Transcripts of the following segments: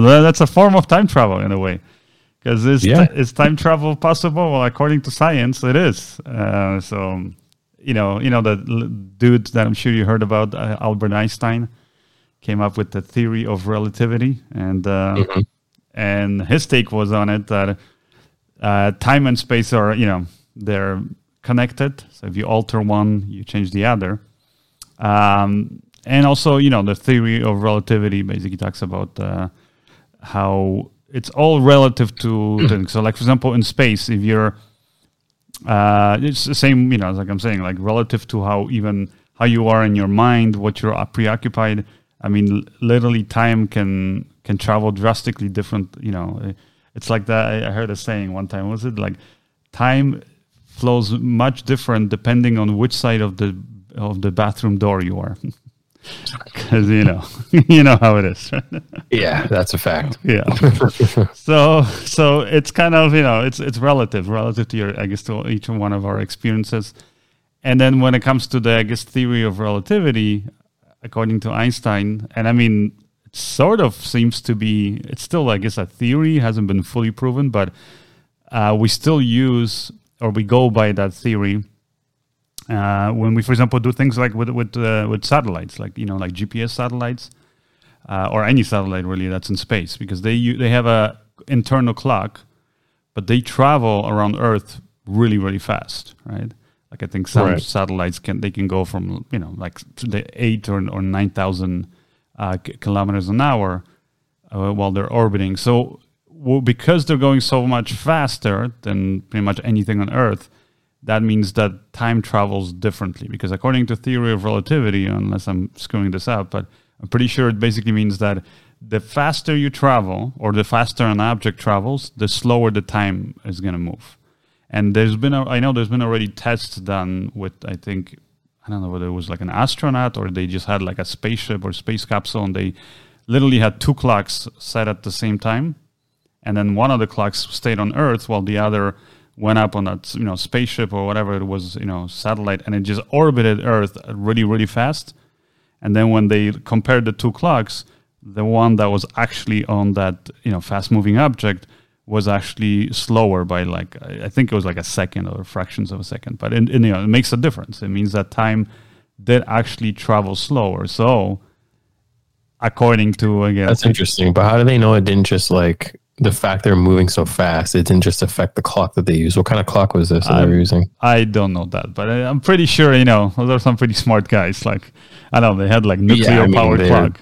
that's a form of time travel in a way. Because is, yeah. t- is time travel possible? Well, according to science, it is. Uh, so, you know, you know the dude that I'm sure you heard about, uh, Albert Einstein, came up with the theory of relativity, and uh, mm-hmm. and his take was on it that uh, time and space are, you know, they're connected. So if you alter one, you change the other. Um, and also, you know, the theory of relativity basically talks about uh, how it's all relative to things. So, like for example, in space, if you're, uh, it's the same, you know, like I'm saying, like relative to how even how you are in your mind, what you're preoccupied. I mean, literally, time can can travel drastically different. You know, it's like that. I heard a saying one time. Was it like time flows much different depending on which side of the of the bathroom door you are? because you know you know how it is. Yeah that's a fact. Yeah. So so it's kind of you know it's it's relative relative to your i guess to each one of our experiences. And then when it comes to the i guess theory of relativity according to einstein and i mean it sort of seems to be it's still i guess a theory hasn't been fully proven but uh, we still use or we go by that theory uh, when we, for example, do things like with with uh, with satellites, like you know, like GPS satellites, uh, or any satellite really that's in space, because they they have a internal clock, but they travel around Earth really really fast, right? Like I think some right. satellites can they can go from you know like the eight or or nine thousand uh, kilometers an hour uh, while they're orbiting. So well, because they're going so much faster than pretty much anything on Earth that means that time travels differently because according to theory of relativity unless i'm screwing this up but i'm pretty sure it basically means that the faster you travel or the faster an object travels the slower the time is going to move. And there's been a, i know there's been already tests done with i think i don't know whether it was like an astronaut or they just had like a spaceship or space capsule and they literally had two clocks set at the same time and then one of the clocks stayed on earth while the other went up on that you know spaceship or whatever it was you know satellite and it just orbited earth really really fast. And then when they compared the two clocks the one that was actually on that you know fast moving object was actually slower by like i think it was like a second or fractions of a second. But you know it makes a difference. It means that time did actually travel slower. So according to again that's interesting. But how do they know it didn't just like the fact they're moving so fast, it didn't just affect the clock that they use. What kind of clock was this that they were using? I don't know that, but I'm pretty sure, you know, those are some pretty smart guys. Like, I don't know, they had like nuclear yeah, I mean, powered clock.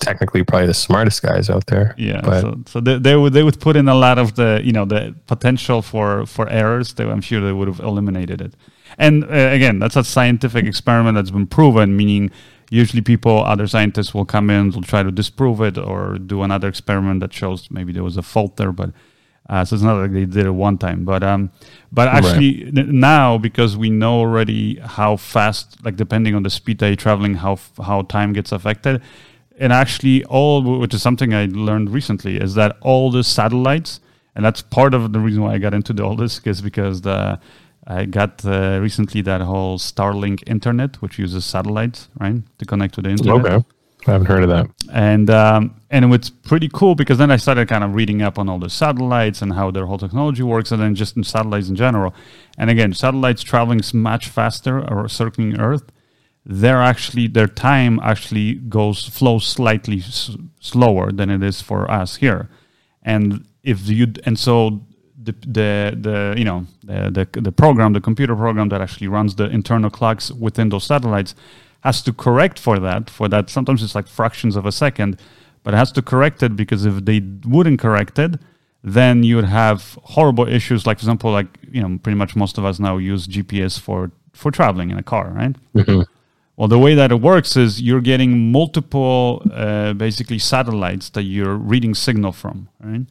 technically, probably the smartest guys out there. Yeah. But. So, so they, they, would, they would put in a lot of the, you know, the potential for, for errors. They, I'm sure they would have eliminated it. And uh, again, that's a scientific experiment that's been proven, meaning usually people, other scientists will come in, will try to disprove it or do another experiment that shows maybe there was a fault there. But uh, so it's not like they did it one time. But um, but actually right. n- now because we know already how fast, like depending on the speed that you're traveling, how f- how time gets affected. And actually, all which is something I learned recently is that all the satellites, and that's part of the reason why I got into all this, is because the I got uh, recently that whole Starlink internet, which uses satellites, right, to connect to the internet. Okay, I haven't heard of that. And um, and it's pretty cool because then I started kind of reading up on all the satellites and how their whole technology works, and then just in satellites in general. And again, satellites traveling much faster or circling Earth, they're actually their time actually goes flows slightly s- slower than it is for us here. And if you and so the the, the you know the, the, the program, the computer program that actually runs the internal clocks within those satellites has to correct for that. For that, sometimes it's like fractions of a second, but it has to correct it because if they wouldn't correct it, then you would have horrible issues. Like for example, like you know, pretty much most of us now use GPS for for traveling in a car, right? Mm-hmm. Well, the way that it works is you're getting multiple, uh, basically satellites that you're reading signal from, right?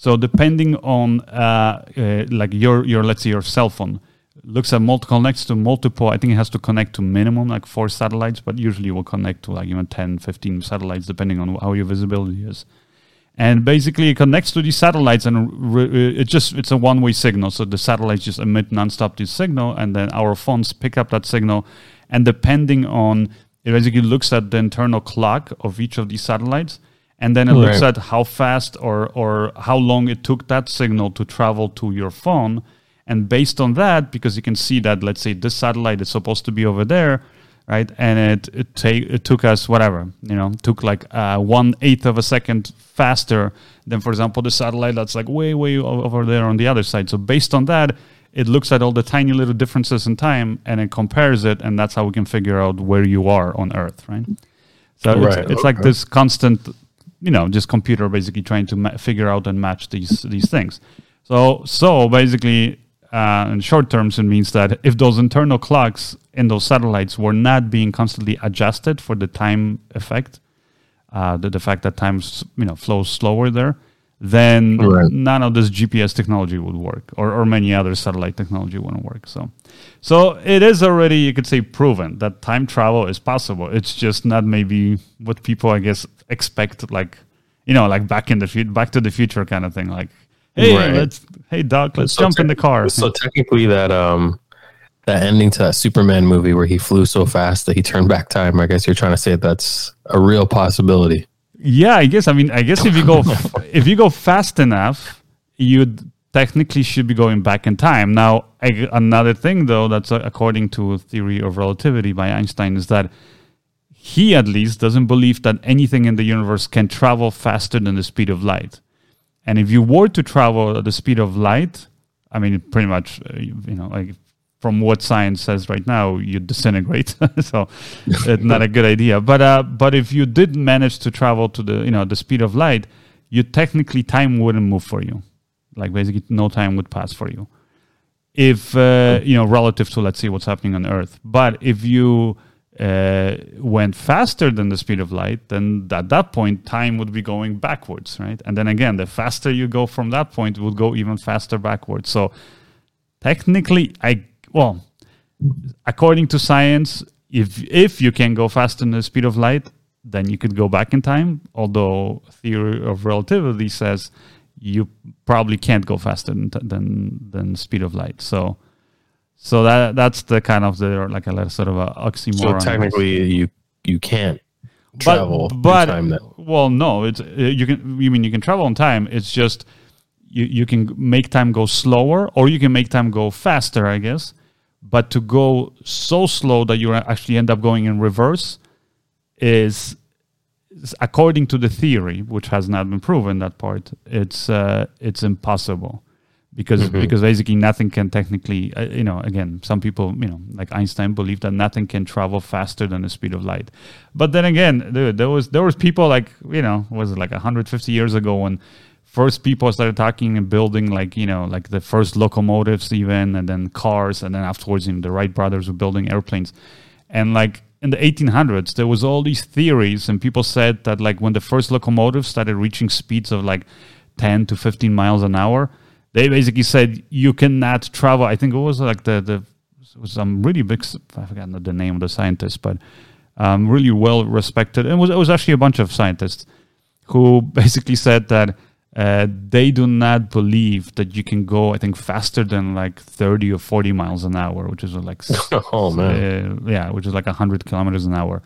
So depending on uh, uh, like your your let's say your cell phone looks at multiple connects to multiple i think it has to connect to minimum like four satellites but usually it will connect to like even 10 15 satellites depending on how your visibility is. And basically it connects to these satellites and re- it just it's a one-way signal. So the satellites just emit nonstop this signal and then our phones pick up that signal. And depending on it basically looks at the internal clock of each of these satellites and then it looks at how fast or or how long it took that signal to travel to your phone. And based on that because you can see that let's say this satellite is supposed to be over there right? And it it, take, it took us whatever you know took like uh, one eighth of a second faster than for example the satellite that's like way way over there on the other side. So based on that it looks at all the tiny little differences in time and it compares it and that's how we can figure out where you are on earth right? So Right, it's, it's like this constant, you know, just computer basically trying to ma- figure out and match these these things. So so basically, uh, in short terms, it means that if those internal clocks in those satellites were not being constantly adjusted for the time effect, uh, the, the fact that time you know flows slower there, then Right. none of this GPS technology would work, or, or many other satellite technology wouldn't work. So, so it is already you could say proven that time travel is possible. It's just not maybe what people I guess expect, like you know, like back in the future, back to the future kind of thing. Like, hey, Right. let's hey doc, let's So jump in the car. So technically, that um, that ending to that Superman movie where he flew so fast that he turned back time. I guess you're trying to say that's a real possibility. Yeah, I guess. I mean, I guess if you go if you go fast enough, you technically should be going back in time. Now, I, another thing though, that's uh, according to theory of relativity by Einstein, is that he at least doesn't believe that anything in the universe can travel faster than the speed of light. And if you were to travel at the speed of light, I mean, pretty much, uh, you you know, like from what science says right now, you disintegrate. so it's not a good idea. But uh, but if you did manage to travel to the you know the speed of light, you technically time wouldn't move for you. Like basically, no time would pass for you. If uh, you know, relative to let's say what's happening on Earth. But if you uh, went faster than the speed of light, then at that point, time would be going backwards, right? And then again, the faster you go from that point, it would go even faster backwards. So technically, I well, according to science, if if you can go faster than the speed of light, then you could go back in time. Although theory of relativity says you probably can't go faster than than than speed of light. So. So that that's the kind of the like a sort of a oxymoron. So technically, you you can't but, travel in but time then. well, no, it's uh, you can. You mean you can travel in time? It's just you you can make time go slower, or you can make time go faster, I guess. But to go so slow that you actually end up going in reverse is, is according to the theory, which has not been proven. That part, it's uh, it's impossible because because basically nothing can technically uh, you know again some people you know like Einstein believe that nothing can travel faster than the speed of light but then again dude, there was there was people like you know was it like 150 years ago when first people started talking and building like you know like the first locomotives even and then cars and then afterwards you know, the Wright brothers were building airplanes. And like in the 1800s there was all these theories and people said that like when the first locomotives started reaching speeds of like 10 to 15 miles an hour they basically said you cannot travel. I think it was like the the was some really big i forgot the name of the scientist but um, really well respected and it was, it was actually a bunch of scientists who basically said that uh, they do not believe that you can go i think faster than like 30 or 40 miles an hour which is like Oh man, uh, yeah, which is like 100 kilometers an hour.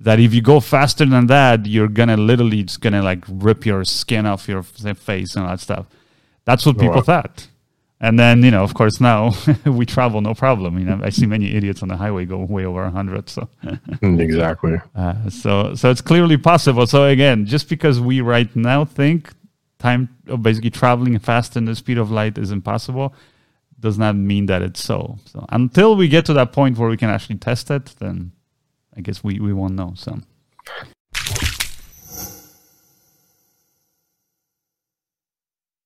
That if you go faster than that, you're gonna literally just gonna like rip your skin off your face and all that stuff. That's what people wow. thought. And then you know, of course, now we travel no problem. You know, I see many idiots on the highway go way over 100. So, exactly. uh, so so it's clearly possible. So again, just because we right now think time of basically traveling fast in the speed of light is impossible, does not mean that it's so. So until we get to that point where we can actually test it, then I guess we, we won't know. So